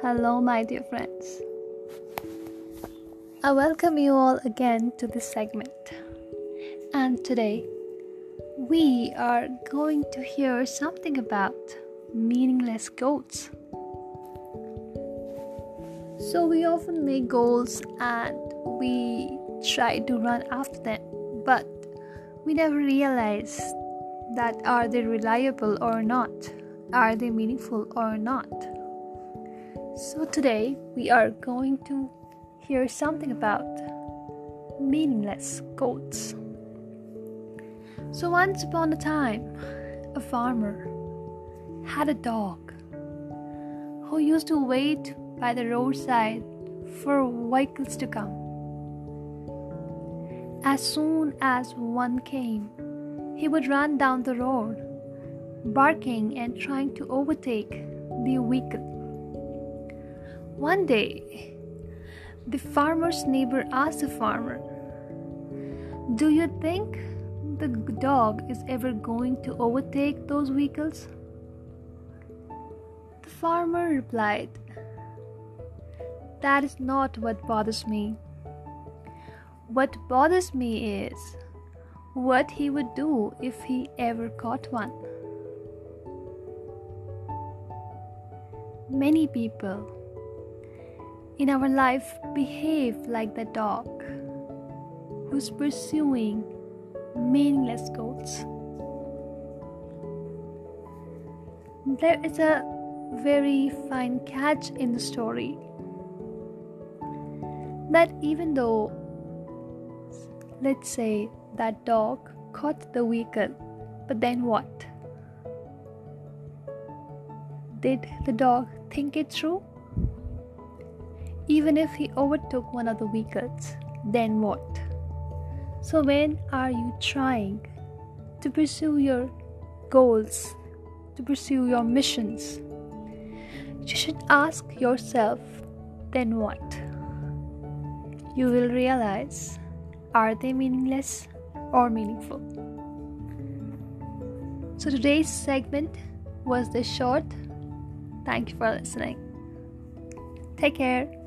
Hello, my dear friends. I welcome you all again to this segment. And today, we are going to hear something about meaningless goals. So, we often make goals and we try to run after them, but we never realize that are they reliable or not? Are they meaningful or not? So, today we are going to hear something about meaningless goats. So, once upon a time, a farmer had a dog who used to wait by the roadside for vehicles to come. As soon as one came, he would run down the road, barking and trying to overtake the vehicle. One day, the farmer's neighbor asked the farmer, Do you think the dog is ever going to overtake those vehicles? The farmer replied, That is not what bothers me. What bothers me is what he would do if he ever caught one. Many people in our life behave like the dog who's pursuing meaningless goals. There is a very fine catch in the story that even though, let's say, that dog caught the vehicle, but then what? Did the dog think it through? Even if he overtook one of the vehicles, then what? So, when are you trying to pursue your goals, to pursue your missions? You should ask yourself, then what? You will realize are they meaningless or meaningful? So, today's segment was this short. Thank you for listening. Take care.